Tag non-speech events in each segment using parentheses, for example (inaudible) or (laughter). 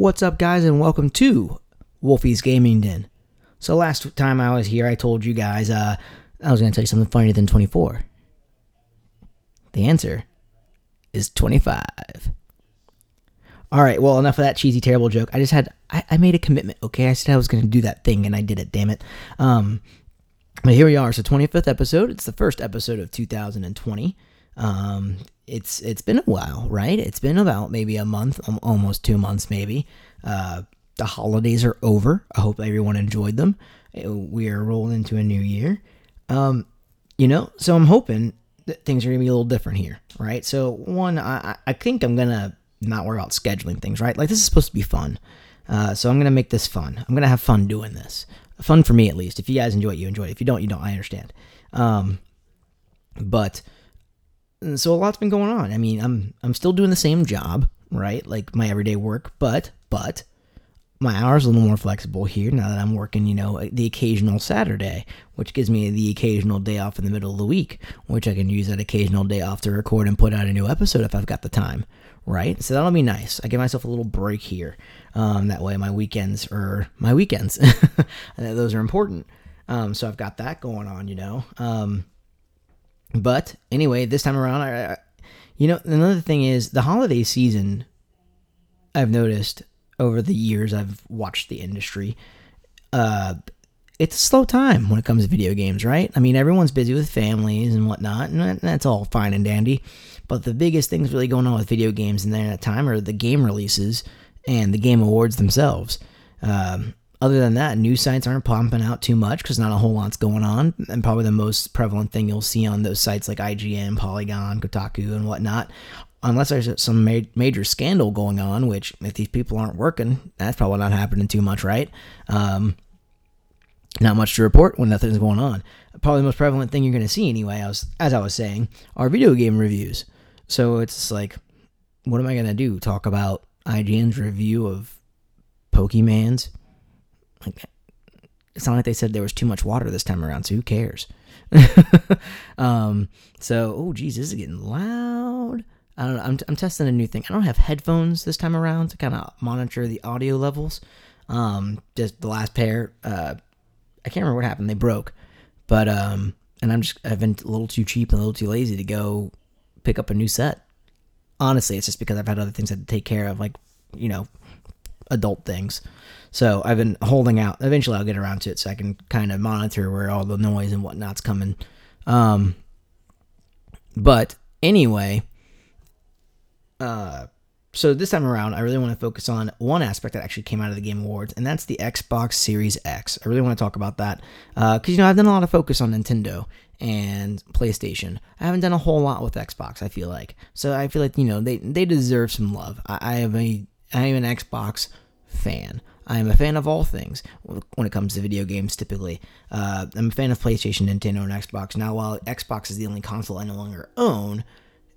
What's up, guys, and welcome to Wolfie's Gaming Den. So, last time I was here, I told you guys uh, I was going to tell you something funnier than 24. The answer is 25. All right, well, enough of that cheesy, terrible joke. I just had, I, I made a commitment, okay? I said I was going to do that thing, and I did it, damn it. Um, but here we are. So, 25th episode. It's the first episode of 2020. Um, it's it's been a while, right? It's been about maybe a month, almost two months, maybe. Uh, the holidays are over. I hope everyone enjoyed them. Uh, we are rolling into a new year. Um, you know, so I'm hoping that things are gonna be a little different here, right? So one, I I think I'm gonna not worry about scheduling things, right? Like this is supposed to be fun. Uh, so I'm gonna make this fun. I'm gonna have fun doing this. Fun for me at least. If you guys enjoy it, you enjoy it. If you don't, you don't. I understand. Um, but so a lot's been going on. I mean, I'm I'm still doing the same job, right? Like my everyday work, but but my hours a little more flexible here now that I'm working, you know, the occasional Saturday, which gives me the occasional day off in the middle of the week, which I can use that occasional day off to record and put out a new episode if I've got the time, right? So that'll be nice. I give myself a little break here. Um, that way my weekends are my weekends. (laughs) Those are important. Um, so I've got that going on, you know. Um, but anyway, this time around, I, I, you know, another thing is the holiday season. I've noticed over the years I've watched the industry. Uh, it's a slow time when it comes to video games, right? I mean, everyone's busy with families and whatnot, and that's all fine and dandy. But the biggest things really going on with video games in that time are the game releases and the game awards themselves. Um, other than that, news sites aren't pumping out too much because not a whole lot's going on. And probably the most prevalent thing you'll see on those sites like IGN, Polygon, Kotaku, and whatnot, unless there's some ma- major scandal going on, which if these people aren't working, that's probably not happening too much, right? Um, not much to report when nothing's going on. Probably the most prevalent thing you're going to see anyway, as, as I was saying, are video game reviews. So it's like, what am I going to do? Talk about IGN's review of Pokemans? It's not like they said there was too much water this time around, so who cares? (laughs) um, so, oh, geez, this is getting loud. I don't know. I'm, I'm testing a new thing. I don't have headphones this time around to kind of monitor the audio levels. Um, just the last pair, uh, I can't remember what happened. They broke, but um, and I'm just I've been a little too cheap and a little too lazy to go pick up a new set. Honestly, it's just because I've had other things to take care of, like you know, adult things. So I've been holding out. Eventually, I'll get around to it so I can kind of monitor where all the noise and whatnot's coming. Um, but anyway, uh, so this time around, I really want to focus on one aspect that actually came out of the Game Awards, and that's the Xbox Series X. I really want to talk about that because uh, you know I've done a lot of focus on Nintendo and PlayStation. I haven't done a whole lot with Xbox. I feel like so I feel like you know they they deserve some love. I, I have a I am an Xbox fan. I am a fan of all things when it comes to video games. Typically, uh, I'm a fan of PlayStation, Nintendo, and Xbox. Now, while Xbox is the only console I no longer own,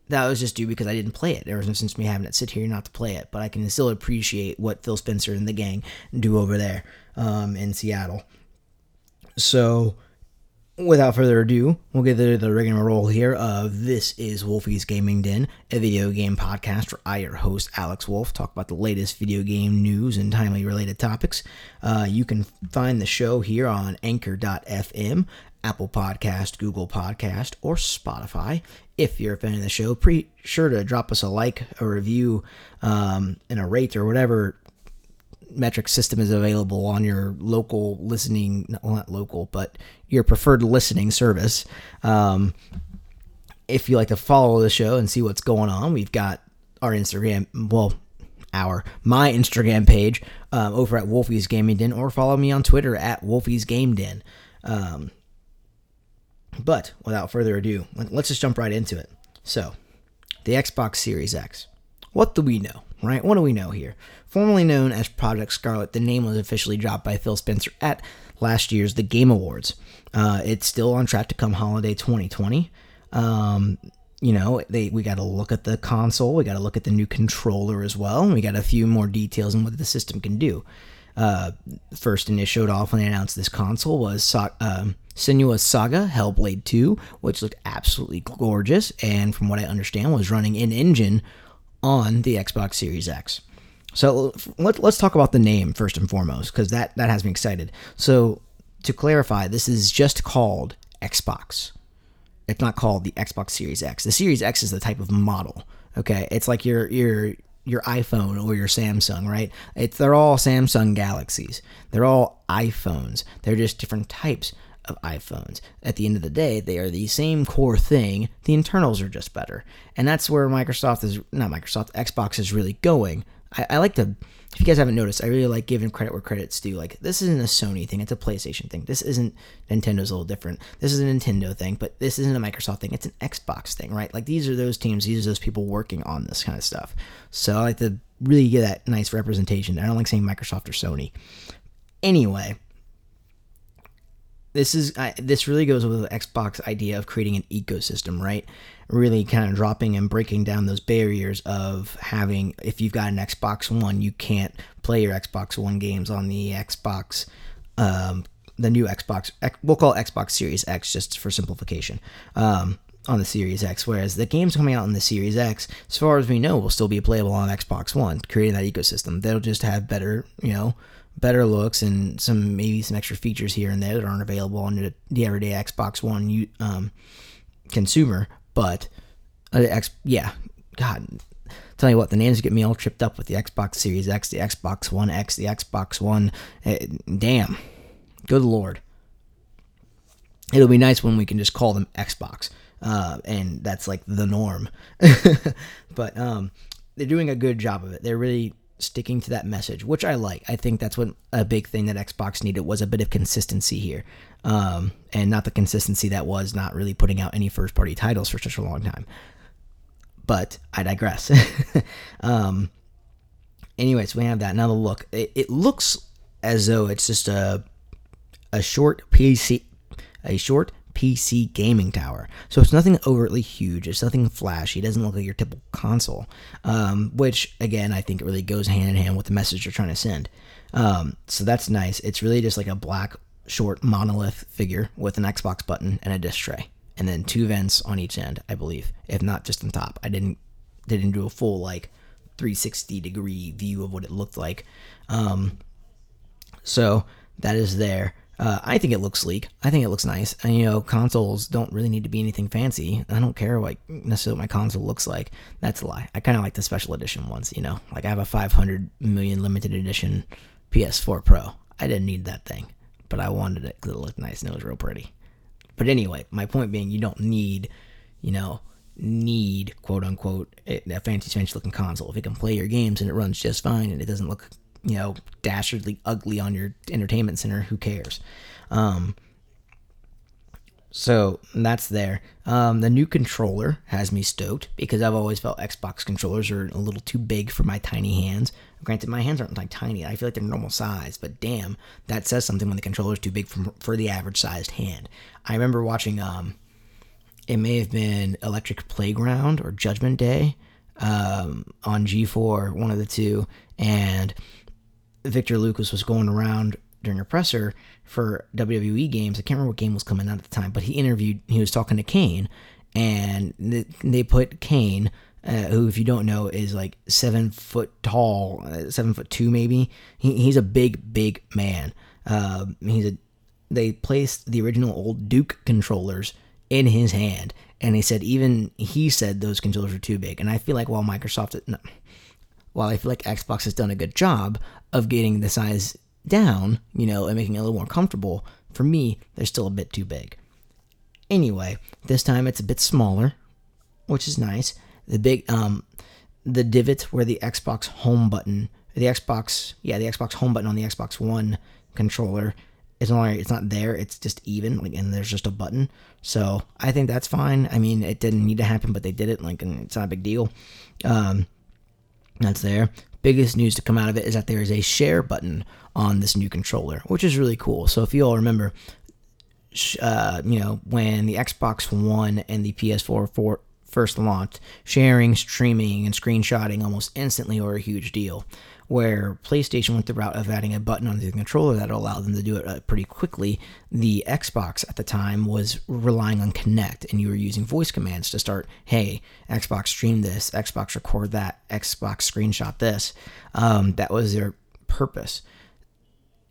that was just due because I didn't play it. There was no sense me having it sit here not to play it. But I can still appreciate what Phil Spencer and the gang do over there um, in Seattle. So without further ado, we'll get to the rigmarole here of This is Wolfie's Gaming Den, a video game podcast where I, your host, Alex Wolf, talk about the latest video game news and timely related topics. Uh, you can find the show here on anchor.fm, Apple Podcast, Google Podcast, or Spotify. If you're a fan of the show, be sure to drop us a like, a review, um, and a rate or whatever metric system is available on your local listening, well, not local, but your preferred listening service. Um, if you like to follow the show and see what's going on, we've got our Instagram, well, our my Instagram page um, over at Wolfie's Gaming Den, or follow me on Twitter at Wolfie's Game Den. Um, but without further ado, let's just jump right into it. So, the Xbox Series X. What do we know? Right? What do we know here? Formerly known as Project Scarlett, the name was officially dropped by Phil Spencer at last year's The Game Awards. Uh, it's still on track to come holiday 2020. Um, you know, they we got to look at the console, we got to look at the new controller as well, and we got a few more details on what the system can do. Uh, first, and it showed off when they announced this console was so- um, Senua's Saga Hellblade 2, which looked absolutely gorgeous, and from what I understand, was running in engine on the Xbox Series X. So let, let's talk about the name first and foremost, because that, that has me excited. So to clarify, this is just called Xbox. It's not called the Xbox Series X. The Series X is the type of model. Okay, it's like your your your iPhone or your Samsung, right? It's they're all Samsung Galaxies. They're all iPhones. They're just different types of iPhones. At the end of the day, they are the same core thing. The internals are just better. And that's where Microsoft is not Microsoft, Xbox is really going. I, I like to if you guys haven't noticed, I really like giving credit where credit's due. Like this isn't a Sony thing; it's a PlayStation thing. This isn't Nintendo's a little different. This is a Nintendo thing, but this isn't a Microsoft thing. It's an Xbox thing, right? Like these are those teams, these are those people working on this kind of stuff. So I like to really get that nice representation. I don't like saying Microsoft or Sony. Anyway, this is I, this really goes with the Xbox idea of creating an ecosystem, right? Really kind of dropping and breaking down those barriers of having if you've got an Xbox One, you can't play your Xbox One games on the Xbox um, the new Xbox we'll call Xbox Series X just for simplification. Um, on the Series X, whereas the games coming out on the Series X, as far as we know, will still be playable on Xbox One, creating that ecosystem. They'll just have better, you know, better looks and some maybe some extra features here and there that aren't available on the, everyday Xbox One um, consumer. But uh, X, yeah, God, tell you what, the names get me all tripped up with the Xbox Series X, the Xbox One X, the Xbox One. Uh, damn, good lord. It'll be nice when we can just call them Xbox, uh, and that's like the norm. (laughs) but um, they're doing a good job of it. They're really sticking to that message, which I like. I think that's what a big thing that Xbox needed was a bit of consistency here, um, and not the consistency that was not really putting out any first party titles for such a long time. But I digress. (laughs) um, anyways, we have that. Now the look. It, it looks as though it's just a a short PC, a short PC gaming tower. So it's nothing overtly huge. It's nothing flashy. It doesn't look like your typical console, um, which again I think it really goes hand in hand with the message you're trying to send. Um, so that's nice. It's really just like a black short monolith figure with an Xbox button and a disc tray, and then two vents on each end, I believe, if not just on top. I didn't didn't do a full like 360 degree view of what it looked like. Um, so that is there. Uh, I think it looks sleek. I think it looks nice. And you know, consoles don't really need to be anything fancy. I don't care what necessarily what my console looks like. That's a lie. I kind of like the special edition ones. You know, like I have a 500 million limited edition PS4 Pro. I didn't need that thing, but I wanted it because it looked nice and it was real pretty. But anyway, my point being, you don't need, you know, need quote unquote a fancy fancy looking console if it can play your games and it runs just fine and it doesn't look you know, dastardly ugly on your entertainment center. Who cares? Um, so that's there. Um, the new controller has me stoked because I've always felt Xbox controllers are a little too big for my tiny hands. Granted, my hands aren't like tiny. I feel like they're normal size, but damn, that says something when the controller's too big for, for the average sized hand. I remember watching, um, it may have been Electric Playground or Judgment Day um, on G4, one of the two, and Victor Lucas was going around during a presser for WWE games. I can't remember what game was coming out at the time, but he interviewed, he was talking to Kane, and they put Kane, uh, who, if you don't know, is like seven foot tall, uh, seven foot two maybe. He, he's a big, big man. Uh, he's a. They placed the original old Duke controllers in his hand, and he said even he said those controllers were too big. And I feel like while Microsoft, no, while I feel like Xbox has done a good job of getting the size down, you know, and making it a little more comfortable, for me, they're still a bit too big. Anyway, this time it's a bit smaller, which is nice. The big, um, the divot where the Xbox home button, the Xbox, yeah, the Xbox home button on the Xbox One controller is no longer, it's not there, it's just even, like, and there's just a button. So I think that's fine. I mean, it didn't need to happen, but they did it, like, and it's not a big deal. Um, that's there. Biggest news to come out of it is that there is a share button on this new controller, which is really cool. So if you all remember, uh, you know, when the Xbox One and the PS4 for, first launched, sharing, streaming, and screenshotting almost instantly were a huge deal. Where PlayStation went the route of adding a button on the controller that allowed them to do it uh, pretty quickly, the Xbox at the time was relying on Kinect, and you were using voice commands to start, hey, Xbox stream this, Xbox record that, Xbox screenshot this. Um, that was their purpose.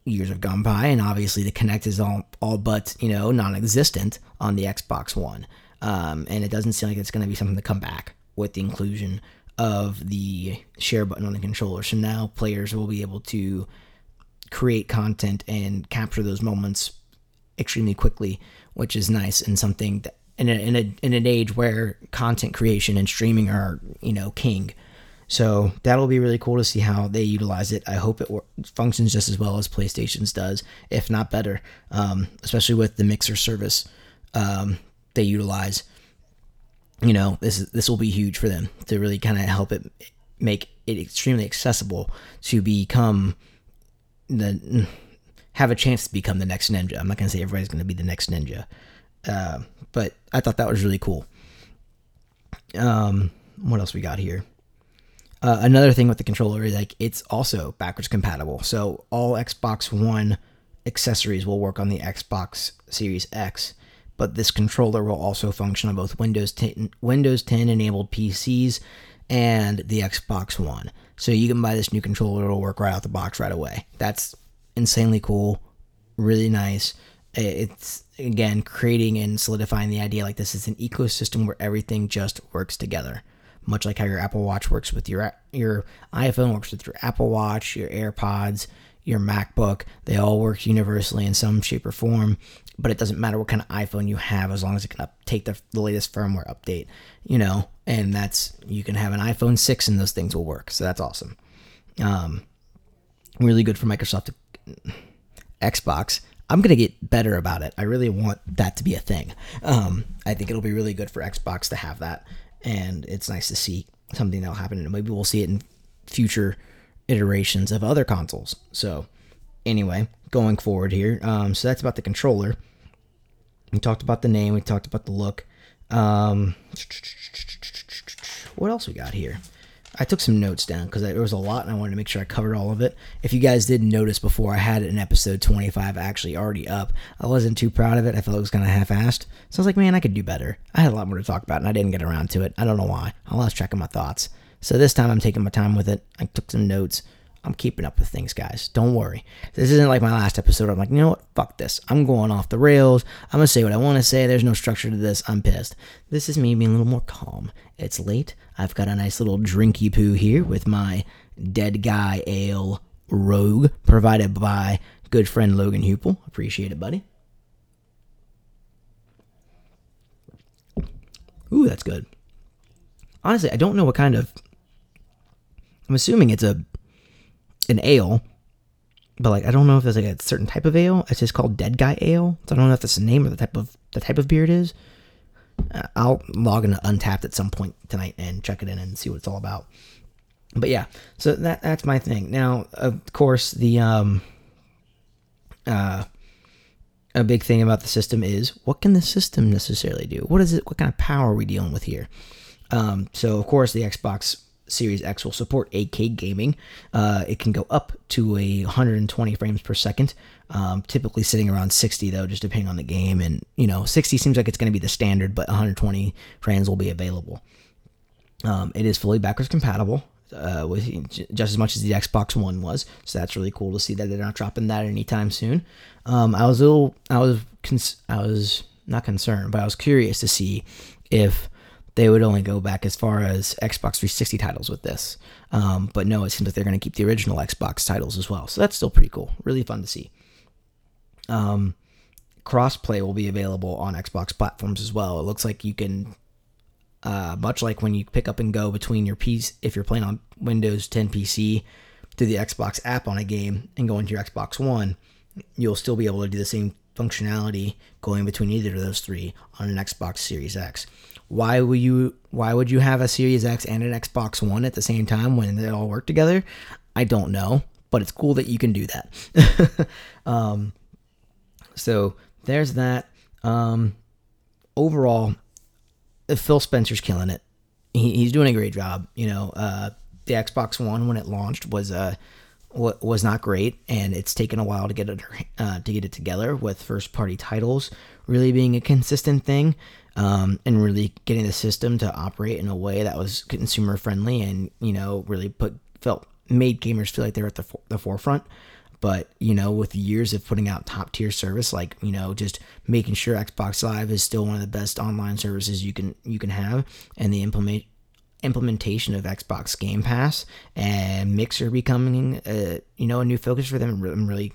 Years have gone by, and obviously the Kinect is all, all but, you know, non existent on the Xbox One. Um, and it doesn't seem like it's going to be something to come back with the inclusion of the share button on the controller. So now players will be able to create content and capture those moments extremely quickly, which is nice and something that in, a, in, a, in an age where content creation and streaming are, you know, king. So that'll be really cool to see how they utilize it. I hope it functions just as well as PlayStation's does, if not better, um, especially with the Mixer service um, they utilize you know, this is, this will be huge for them to really kind of help it make it extremely accessible to become the have a chance to become the next ninja. I'm not gonna say everybody's gonna be the next ninja, uh, but I thought that was really cool. Um, what else we got here? Uh, another thing with the controller is like it's also backwards compatible, so all Xbox One accessories will work on the Xbox Series X but this controller will also function on both Windows 10, Windows 10 enabled PCs and the Xbox One. So you can buy this new controller, it'll work right out the box right away. That's insanely cool, really nice. It's again creating and solidifying the idea like this is an ecosystem where everything just works together. Much like how your Apple Watch works with your your iPhone works with your Apple Watch, your AirPods, your MacBook, they all work universally in some shape or form but it doesn't matter what kind of iPhone you have as long as it can up, take the, the latest firmware update, you know, and that's, you can have an iPhone 6 and those things will work. So that's awesome. Um, really good for Microsoft Xbox. I'm going to get better about it. I really want that to be a thing. Um, I think it'll be really good for Xbox to have that. And it's nice to see something that'll happen. And maybe we'll see it in future iterations of other consoles. So, anyway, going forward here. Um, so that's about the controller. We talked about the name. We talked about the look. Um, what else we got here? I took some notes down because there was a lot and I wanted to make sure I covered all of it. If you guys didn't notice before, I had an episode 25 actually already up. I wasn't too proud of it. I felt it was kind of half assed. So I was like, man, I could do better. I had a lot more to talk about and I didn't get around to it. I don't know why. I lost track of my thoughts. So this time I'm taking my time with it. I took some notes. I'm keeping up with things, guys. Don't worry. This isn't like my last episode. I'm like, you know what? Fuck this. I'm going off the rails. I'm going to say what I want to say. There's no structure to this. I'm pissed. This is me being a little more calm. It's late. I've got a nice little drinky poo here with my Dead Guy Ale Rogue, provided by good friend Logan Hupel. Appreciate it, buddy. Ooh, that's good. Honestly, I don't know what kind of. I'm assuming it's a an ale, but like I don't know if there's like a certain type of ale. It's just called Dead Guy Ale. So I don't know if that's the name or the type of the type of beer it is. Uh, I'll log into Untappd at some point tonight and check it in and see what it's all about. But yeah, so that that's my thing. Now, of course, the um, uh, a big thing about the system is what can the system necessarily do? What is it? What kind of power are we dealing with here? Um, so of course, the Xbox Series X will support 8K gaming. Uh, it can go up to a 120 frames per second, um, typically sitting around 60 though, just depending on the game. And you know, 60 seems like it's going to be the standard, but 120 frames will be available. Um, it is fully backwards compatible. Uh, with just as much as the Xbox One was, so that's really cool to see that they're not dropping that anytime soon. Um, I was a little, I was, cons- I was not concerned, but I was curious to see if they would only go back as far as Xbox 360 titles with this. Um, but no, it seems like they're going to keep the original Xbox titles as well. So that's still pretty cool. Really fun to see. Um, crossplay will be available on Xbox platforms as well. It looks like you can, uh, much like when you pick up and go between your piece, if you're playing on Windows 10 PC through the Xbox app on a game and go into your Xbox One, you'll still be able to do the same functionality going between either of those three on an Xbox Series X. Why would you why would you have a Series X and an Xbox One at the same time when they all work together? I don't know, but it's cool that you can do that. (laughs) um, so there's that. Um, overall, Phil Spencer's killing it. He, he's doing a great job. You know, uh, the Xbox One when it launched was uh was not great, and it's taken a while to get it uh, to get it together with first party titles really being a consistent thing, um, and really getting the system to operate in a way that was consumer friendly and you know really put felt made gamers feel like they're at the for, the forefront. But you know, with years of putting out top tier service, like you know, just making sure Xbox Live is still one of the best online services you can you can have, and the implement implementation of Xbox Game Pass and Mixer becoming a, uh, you know a new focus for them. I'm really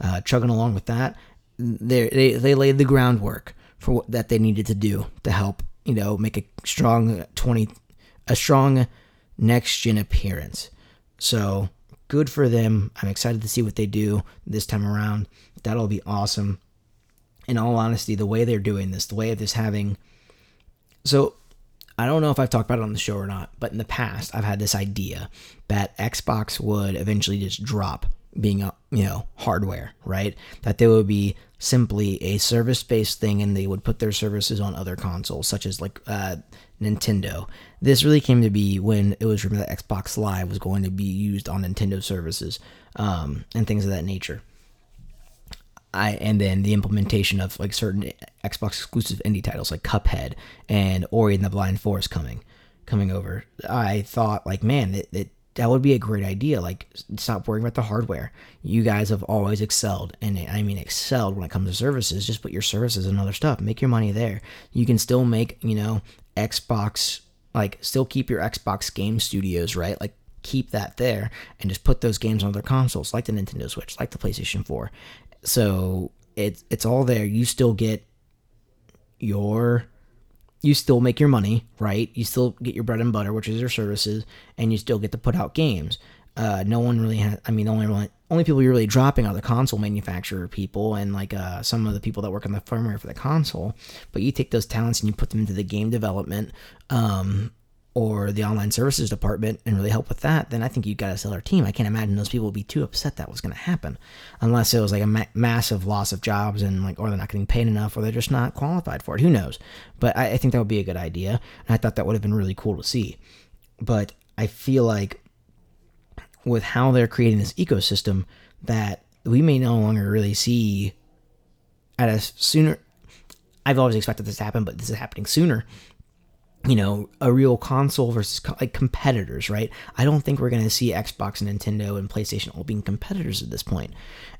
uh, chugging along with that. They they they laid the groundwork for what that they needed to do to help you know make a strong twenty a strong next gen appearance. So good for them. I'm excited to see what they do this time around. That'll be awesome. In all honesty, the way they're doing this, the way of this having so I don't know if I've talked about it on the show or not, but in the past, I've had this idea that Xbox would eventually just drop being a you know hardware, right? That they would be simply a service-based thing, and they would put their services on other consoles, such as like uh, Nintendo. This really came to be when it was rumored that Xbox Live was going to be used on Nintendo services um, and things of that nature. I and then the implementation of like certain Xbox exclusive indie titles like Cuphead and Ori and the Blind Forest coming coming over. I thought like man, it, it that would be a great idea. Like stop worrying about the hardware. You guys have always excelled, and I mean excelled when it comes to services. Just put your services and other stuff. Make your money there. You can still make you know Xbox like still keep your Xbox game studios right like keep that there and just put those games on other consoles like the Nintendo Switch, like the PlayStation 4, so it's it's all there. You still get your you still make your money, right? You still get your bread and butter, which is your services, and you still get to put out games. Uh, no one really has. I mean, the only really, only people you're really dropping are the console manufacturer people and like uh, some of the people that work on the firmware for the console. But you take those talents and you put them into the game development. Um, or the online services department and really help with that, then I think you've got to sell our team. I can't imagine those people would be too upset that was going to happen, unless it was like a ma- massive loss of jobs and like, or they're not getting paid enough, or they're just not qualified for it. Who knows? But I, I think that would be a good idea, and I thought that would have been really cool to see. But I feel like with how they're creating this ecosystem, that we may no longer really see at a sooner. I've always expected this to happen, but this is happening sooner you know, a real console versus like competitors, right? I don't think we're going to see Xbox and Nintendo and PlayStation all being competitors at this point.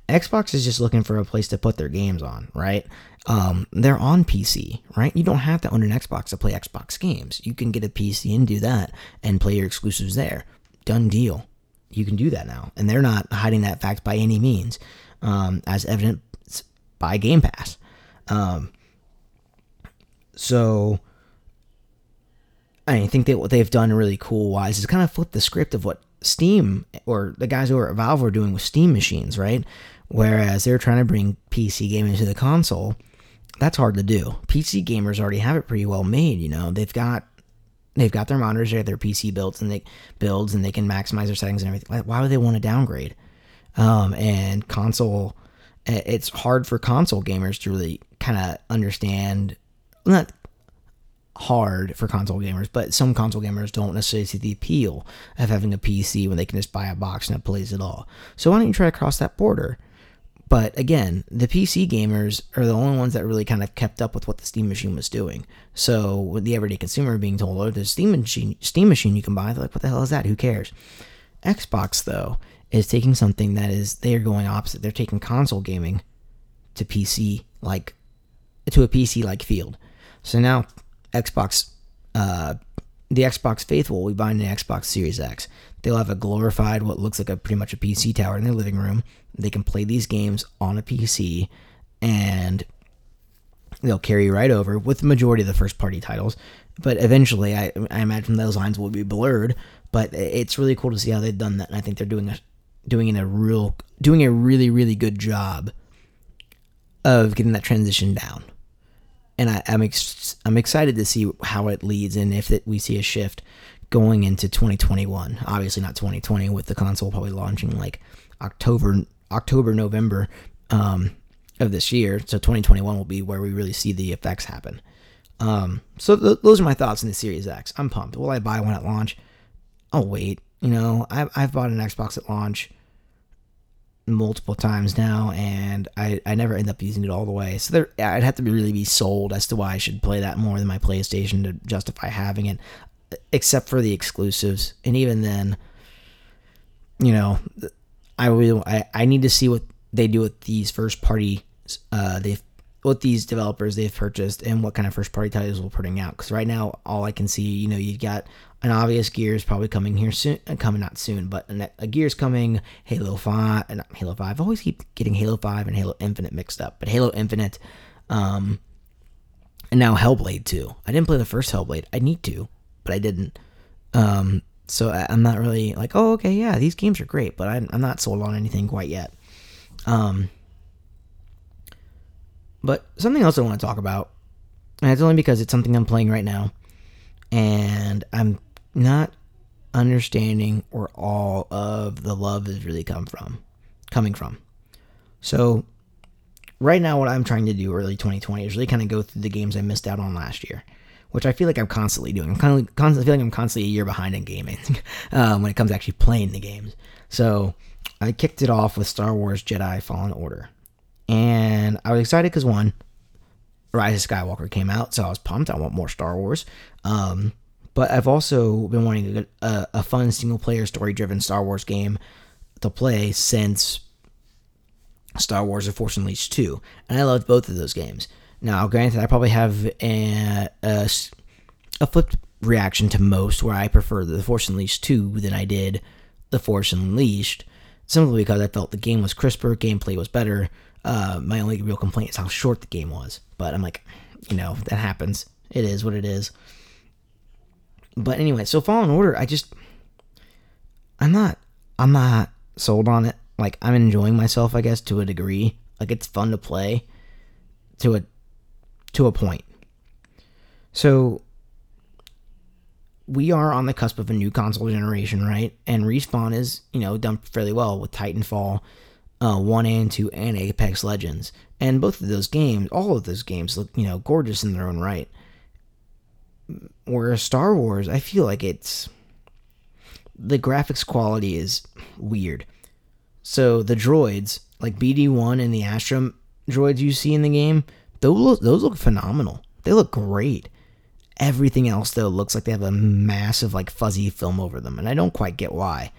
Xbox is just looking for a place to put their games on, right? Um, they're on PC, right? You don't have to own an Xbox to play Xbox games. You can get a PC and do that and play your exclusives there. Done deal. You can do that now. And they're not hiding that fact by any means, um, as evident by Game Pass. Um, so I think that what they've done really cool wise is kind of flip the script of what Steam or the guys who are at Valve were doing with Steam machines, right? Whereas they're trying to bring PC gaming to the console, that's hard to do. PC gamers already have it pretty well made, you know. They've got they've got their monitors, they have their PC builds and they builds and they can maximize their settings and everything. Why would they want to downgrade? Um, and console, it's hard for console gamers to really kind of understand not hard for console gamers, but some console gamers don't necessarily see the appeal of having a PC when they can just buy a box and it plays it all. So why don't you try to cross that border? But again, the PC gamers are the only ones that really kind of kept up with what the Steam machine was doing. So with the everyday consumer being told, "Oh, there's Steam machine, Steam machine you can buy," they're like, "What the hell is that? Who cares?" Xbox though is taking something that is they are going opposite. They're taking console gaming to PC like to a PC like field. So now Xbox, uh, the Xbox faithful will be buying an Xbox Series X. They'll have a glorified, what looks like a pretty much a PC tower in their living room. They can play these games on a PC, and they'll carry right over with the majority of the first party titles. But eventually, I, I imagine those lines will be blurred. But it's really cool to see how they've done that. And I think they're doing a doing in a real doing a really really good job of getting that transition down and I, am ex- I'm excited to see how it leads and if it, we see a shift going into 2021. Obviously, not 2020 with the console probably launching like October, October, November um, of this year. So 2021 will be where we really see the effects happen. Um, so th- those are my thoughts on the Series X. I'm pumped. Will I buy one at launch? I'll wait. You know, I've I've bought an Xbox at launch multiple times now, and I, I never end up using it all the way. So there, I'd have to be really be sold as to why I should play that more than my PlayStation to justify having it, except for the exclusives. And even then, you know, I will. I, I need to see what they do with these first party. Uh, they've what these developers they've purchased and what kind of first party titles we're putting out. Because right now, all I can see, you know, you've got an obvious Gears probably coming here soon, uh, coming not soon, but a, a Gears coming, Halo Five, and uh, Halo Five. I always keep getting Halo Five and Halo Infinite mixed up, but Halo Infinite, um, and now Hellblade 2. I didn't play the first Hellblade. I need to, but I didn't. Um, so I, am not really like, oh, okay, yeah, these games are great, but I'm, I'm not sold on anything quite yet. Um, but something else I want to talk about, and it's only because it's something I'm playing right now, and I'm not understanding where all of the love is really come from, coming from. So, right now, what I'm trying to do early 2020 is really kind of go through the games I missed out on last year, which I feel like I'm constantly doing. I'm kind of constantly feeling I'm constantly a year behind in gaming um, (laughs) when it comes to actually playing the games. So, I kicked it off with Star Wars Jedi Fallen Order, and I was excited because one, Rise of Skywalker came out, so I was pumped. I want more Star Wars. Um, but I've also been wanting a, a fun single player story driven Star Wars game to play since Star Wars The Force Unleashed 2. And I loved both of those games. Now, granted, I probably have a, a, a flipped reaction to most where I prefer The Force Unleashed 2 than I did The Force Unleashed, simply because I felt the game was crisper, gameplay was better. Uh, my only real complaint is how short the game was. But I'm like, you know, that happens. It is what it is. But anyway, so Fallen Order, I just I'm not I'm not sold on it. Like I'm enjoying myself, I guess, to a degree. Like it's fun to play to a to a point. So we are on the cusp of a new console generation, right? And Respawn is, you know, done fairly well with Titanfall uh, 1 and 2 and Apex Legends. And both of those games, all of those games look, you know, gorgeous in their own right. Whereas Star Wars, I feel like it's the graphics quality is weird. So the droids, like BD1 and the Astrum droids you see in the game, those look, those look phenomenal. They look great. Everything else though looks like they have a massive like fuzzy film over them, and I don't quite get why.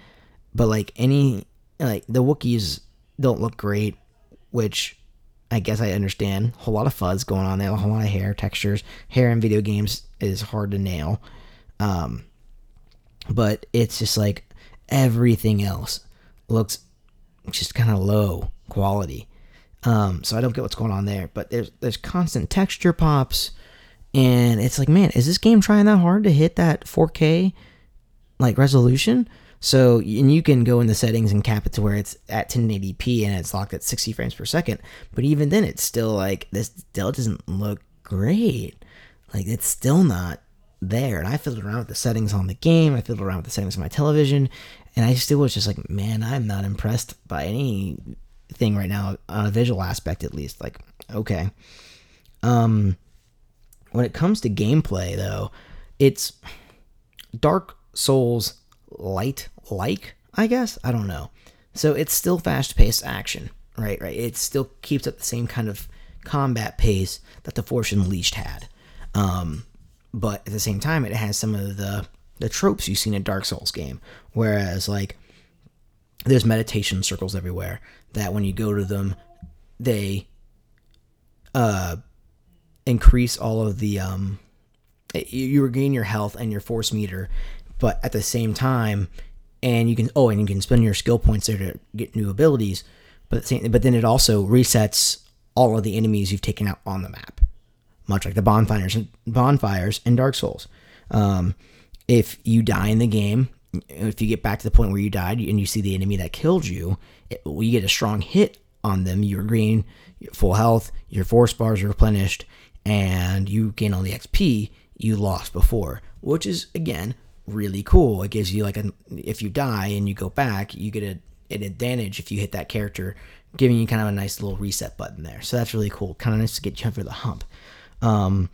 But like any like the Wookiees don't look great, which I guess I understand. A whole lot of fuzz going on there, a whole lot of hair textures. Hair in video games is hard to nail. Um, but it's just like everything else looks just kind of low quality. Um, so I don't get what's going on there. But there's there's constant texture pops, and it's like, man, is this game trying that hard to hit that 4K like resolution? So, and you can go in the settings and cap it to where it's at 1080p and it's locked at 60 frames per second. But even then, it's still like this still doesn't look great. Like it's still not there. And I fiddled around with the settings on the game. I fiddled around with the settings on my television, and I still was just like, man, I'm not impressed by anything right now on a visual aspect, at least. Like, okay. Um, when it comes to gameplay, though, it's Dark Souls light like, I guess. I don't know. So it's still fast paced action, right? Right. It still keeps up the same kind of combat pace that the Force Unleashed had. Um, but at the same time, it has some of the the tropes you've seen in Dark Souls game. Whereas like there's meditation circles everywhere that when you go to them, they uh increase all of the um you regain your health and your force meter, but at the same time and you can oh and you can spend your skill points there to get new abilities but but then it also resets all of the enemies you've taken out on the map much like the bonfires and bonfires in dark souls. Um, if you die in the game if you get back to the point where you died and you see the enemy that killed you it, you get a strong hit on them. You regain full health your force bars are replenished and you gain all the xp you lost before which is again really cool. It gives you like a if you die and you go back, you get a, an advantage if you hit that character, giving you kind of a nice little reset button there. So that's really cool. Kind of nice to get you over the hump. Um,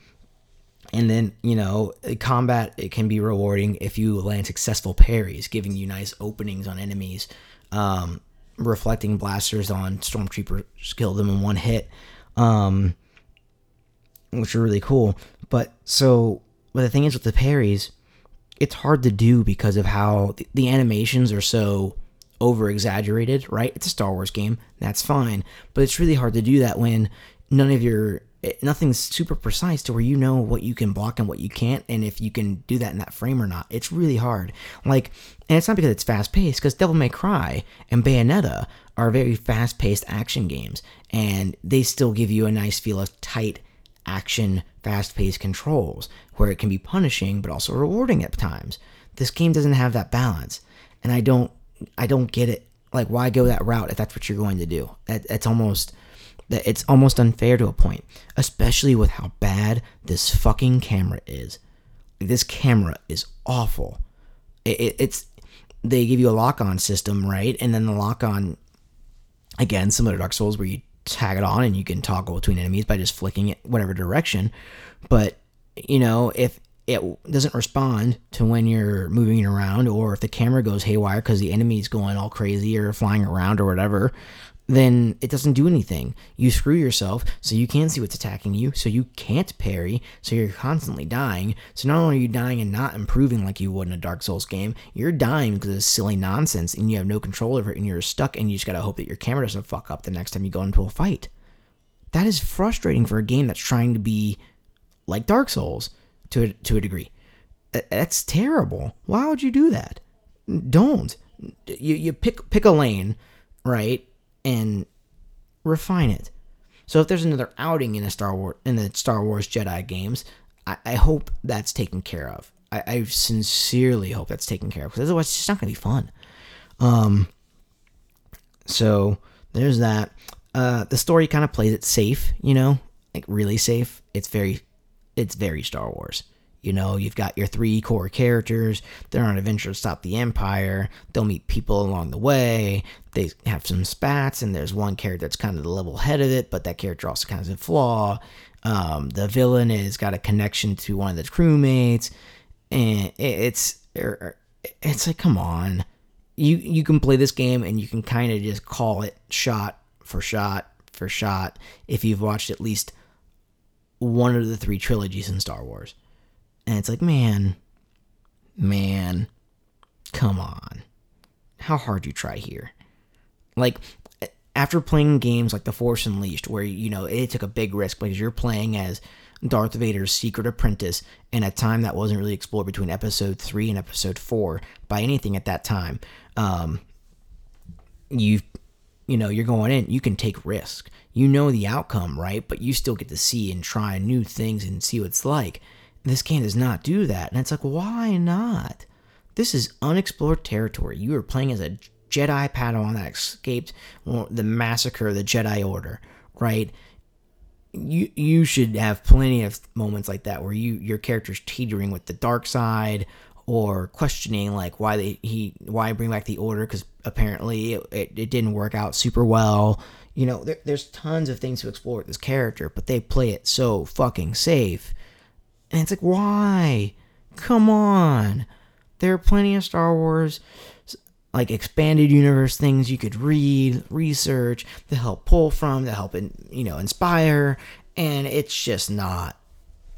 And then, you know, combat it can be rewarding if you land successful parries, giving you nice openings on enemies. Um, reflecting blasters on stormtroopers kill them in one hit. Um, which are really cool. But so, but the thing is with the parries, it's hard to do because of how the, animations are so over exaggerated, right? It's a Star Wars game, that's fine. But it's really hard to do that when none of your eh, nothing's super precise to where you know what you can block and what you can't and if you can do that in that frame or not it's really hard like and it's not because it's fast paced because devil may cry and bayonetta are very fast paced action games and they still give you a nice feel of tight action, fast paced controls where it can be punishing but also rewarding at times. This game doesn't have that balance, and I don't I don't get it. Like, why go that route if that's what you're going to do? That it's almost that it's almost unfair to a point, especially with how bad this fucking camera is. This camera is awful. It, it, it's they give you a lock on system, right? And then the lock on again, similar to Dark Souls, where you tag it on and you can toggle between enemies by just flicking it whatever direction. But, you know, if it doesn't respond to when you're moving around or if the camera goes haywire because the enemy's going all crazy or flying around or whatever, then it doesn't do anything. You screw yourself so you can't see what's attacking you, so you can't parry, so you're constantly dying. So not only are you dying and not improving like you would in a Dark Souls game, you're dying because of silly nonsense and you have no control over it and you're stuck and you just gotta hope that your camera doesn't fuck up the next time you go into a fight. That is frustrating for a game that's trying to be like Dark Souls to a, to a degree. That's terrible. Why would you do that? Don't. You, you pick pick a lane, right? And refine it. So if there's another outing in a Star Wars in the Star Wars Jedi games, I, I hope that's taken care of. I, I, sincerely hope that's taken care of because otherwise it's just not gonna be fun. Um. So there's that. Uh, the story kind of plays it safe, you know, like really safe. It's very, it's very Star Wars. You know, you've got your three core characters. They're on an adventure to stop the Empire. They'll meet people along the way. They have some spats, and there's one character that's kind of the level head of it, but that character also kind of has a flaw. Um, the villain has got a connection to one of the crewmates, and it's er, er, it's like, come on, you you can play this game and you can kind of just call it shot for shot for shot if you've watched at least one of the three trilogies in Star Wars. And it's like, man, man, come on. How hard you try here? Like, after playing games like The Force Unleashed, where, you know, it took a big risk because you're playing as Darth Vader's secret apprentice in a time that wasn't really explored between episode 3 and episode 4 by anything at that time. Um, you you know, you're going in, you can take risk. You know the outcome, right? But you still get to see and try new things and see what it's like. This game does not do that. And it's like, why not? This is unexplored territory. You are playing as a Jedi Padawan that escaped the massacre of the Jedi Order, right? You you should have plenty of moments like that where you your character's teetering with the dark side or questioning like why they he why bring back the order because apparently it, it, didn't work out super well you know there, there's tons of things to explore with this character but they play it so fucking safe and it's like, why? Come on. There are plenty of Star Wars, like expanded universe things you could read, research, to help pull from, to help, in, you know, inspire. And it's just not,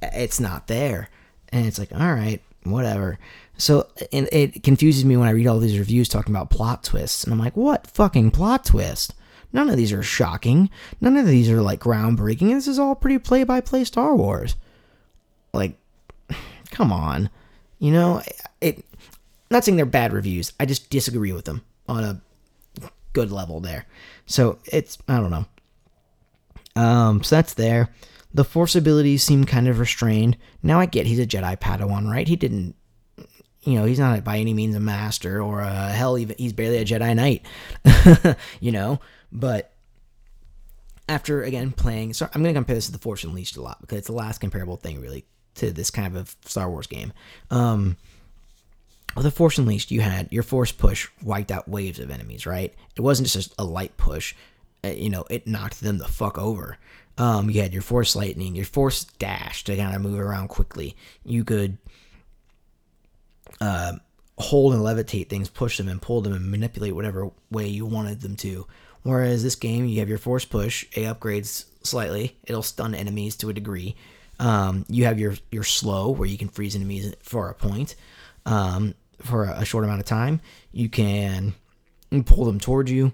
it's not there. And it's like, all right, whatever. So and it confuses me when I read all these reviews talking about plot twists. And I'm like, what fucking plot twist? None of these are shocking. None of these are like groundbreaking. This is all pretty play by play Star Wars. Like, come on. You know, it. Not saying they're bad reviews. I just disagree with them on a good level there. So it's I don't know. Um, so that's there. The force abilities seem kind of restrained. Now I get he's a Jedi Padawan, right? He didn't, you know, he's not by any means a master or a hell even he's barely a Jedi Knight, (laughs) you know. But after again playing, so I'm gonna compare this to the Force Unleashed a lot because it's the last comparable thing really to this kind of a Star Wars game. Um, with the Force Unleashed, you had your Force push wiped out waves of enemies, right? It wasn't just a light push. Uh, you know, it knocked them the fuck over. Um, you had your force lightning, your force dash to kind of move around quickly. You could uh, hold and levitate things, push them and pull them and manipulate whatever way you wanted them to. Whereas this game, you have your force push, it upgrades slightly. It'll stun enemies to a degree. Um, you have your your slow, where you can freeze enemies for a point, um, for a, short amount of time. You can pull them towards you.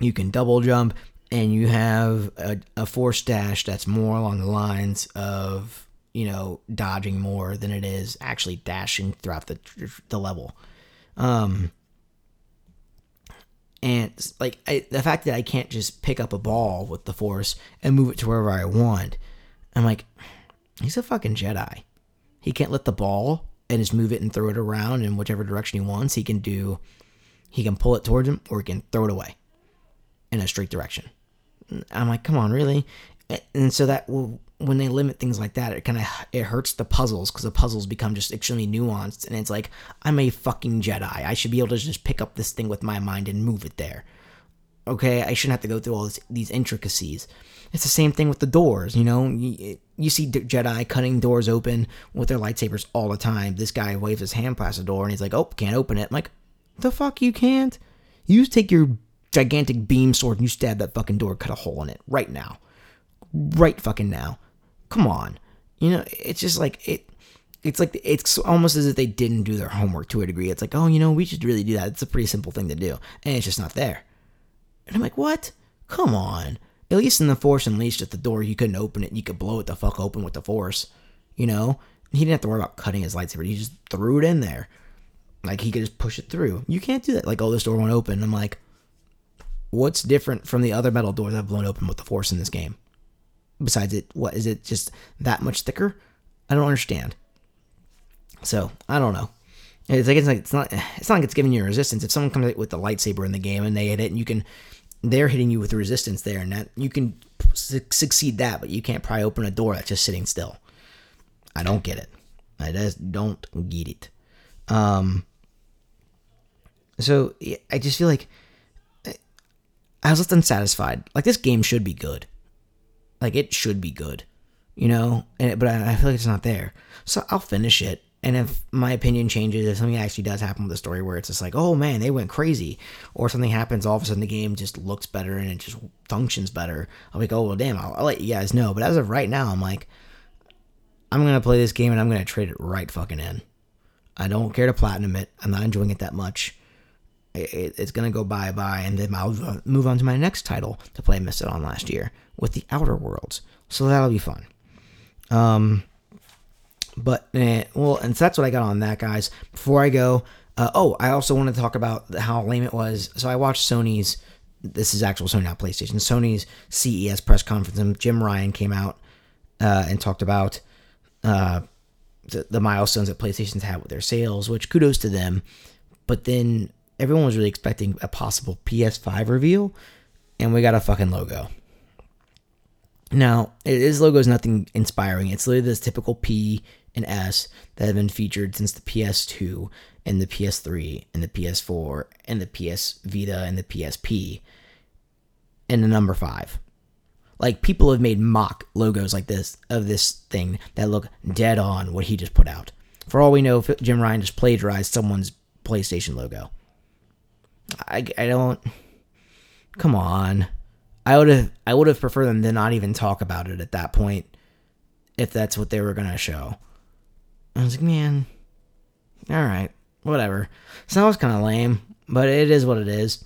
You can double jump, and you have a, a force dash that's more along the lines of you know dodging more than it is actually dashing throughout the the level. Um, and like I, the fact that I can't just pick up a ball with the force and move it to wherever I want, I'm like, he's a fucking Jedi. He can't let the ball and just move it and throw it around in whichever direction he wants. He can do, he can pull it towards him or he can throw it away in a straight direction. I'm like, come on, really? And so that will, when they limit things like that, it kind of it hurts the puzzles because the puzzles become just extremely nuanced, and it's like I'm a fucking Jedi. I should be able to just pick up this thing with my mind and move it there. Okay, I shouldn't have to go through all this, these intricacies. It's the same thing with the doors. You know, you, you see Jedi cutting doors open with their lightsabers all the time. This guy waves his hand past the door, and he's like, "Oh, can't open it." I'm like, the fuck, you can't. You take your gigantic beam sword and you stab that fucking door, cut a hole in it right now. Right fucking now. Come on. You know, it's just like it it's like it's almost as if they didn't do their homework to a degree. It's like, oh, you know, we should really do that. It's a pretty simple thing to do, and it's just not there. And I'm like, what? Come on. At least in the Force Unleashed, at the door, you couldn't open it. You could blow it the fuck open with the Force. You know, he didn't have to worry about cutting his lightsaber. He just threw it in there. Like he could just push it through. You can't do that. Like, oh, this door won't open. I'm like, what's different from the other metal doors I've blown open with the Force in this game? Besides it, what is it just that much thicker? I don't understand. So I don't know. It's like it's like it's not it's not like it's giving you resistance. If someone comes with the lightsaber in the game and they hit it, and you can, they're hitting you with resistance there, and that you can su- succeed that, but you can't pry open a door that's just sitting still. I don't get it. I just don't get it. Um. So I just feel like I was left unsatisfied. Like this game should be good. Like it should be good, you know. And but I, I feel like it's not there. So I'll finish it. And if my opinion changes, if something actually does happen with the story where it's just like, oh man, they went crazy, or something happens, all of a sudden the game just looks better and it just functions better, I'll be like, oh well, damn, I'll, I'll let you guys know. But as of right now, I'm like, I'm gonna play this game and I'm gonna trade it right fucking in. I don't care to platinum it. I'm not enjoying it that much it, it's going to go bye bye, and then I'll move on to my next title to play missed it on last year with the Outer Worlds. So that'll be fun. Um, but eh, well, and so that's what I got on that, guys. Before I go, uh, oh, I also want to talk about how lame it was. So I watched Sony's. This is actual Sony, not PlayStation. Sony's CES press conference, and Jim Ryan came out uh, and talked about uh, the, the milestones that PlayStation's had with their sales, which kudos to them. But then everyone was really expecting a possible PS5 reveal, and we got a fucking logo. Now, this logo is nothing inspiring. It's literally this typical P and S that have been featured since the PS2 and the PS3 and the PS4 and the PS Vita and the PSP and the number 5. Like people have made mock logos like this of this thing that look dead on what he just put out. For all we know, Jim Ryan just plagiarized someone's PlayStation logo. I, I don't. Come on. I would have I would have preferred them to not even talk about it at that point, if that's what they were gonna show. I was like, man, all right, whatever. So that was kind of lame, but it is what it is.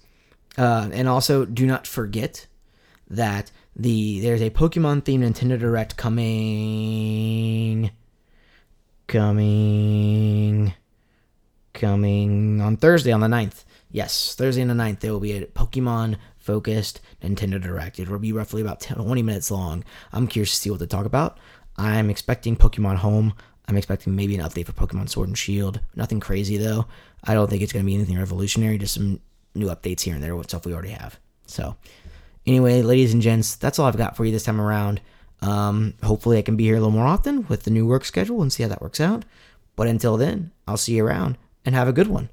Uh, and also, do not forget that the there's a Pokemon themed Nintendo Direct coming, coming, coming on Thursday on the 9th. Yes, Thursday the 9th, there will be a Pokemon focused Nintendo Direct. It will be roughly about 10, 20 minutes long. I'm curious to see what they talk about. I'm expecting Pokemon Home. I'm expecting maybe an update for Pokemon Sword and Shield. Nothing crazy though. I don't think it's going to be anything revolutionary, just some new updates here and there with stuff we already have. So, anyway, ladies and gents, that's all I've got for you this time around. Um, hopefully, I can be here a little more often with the new work schedule and see how that works out. But until then, I'll see you around and have a good one.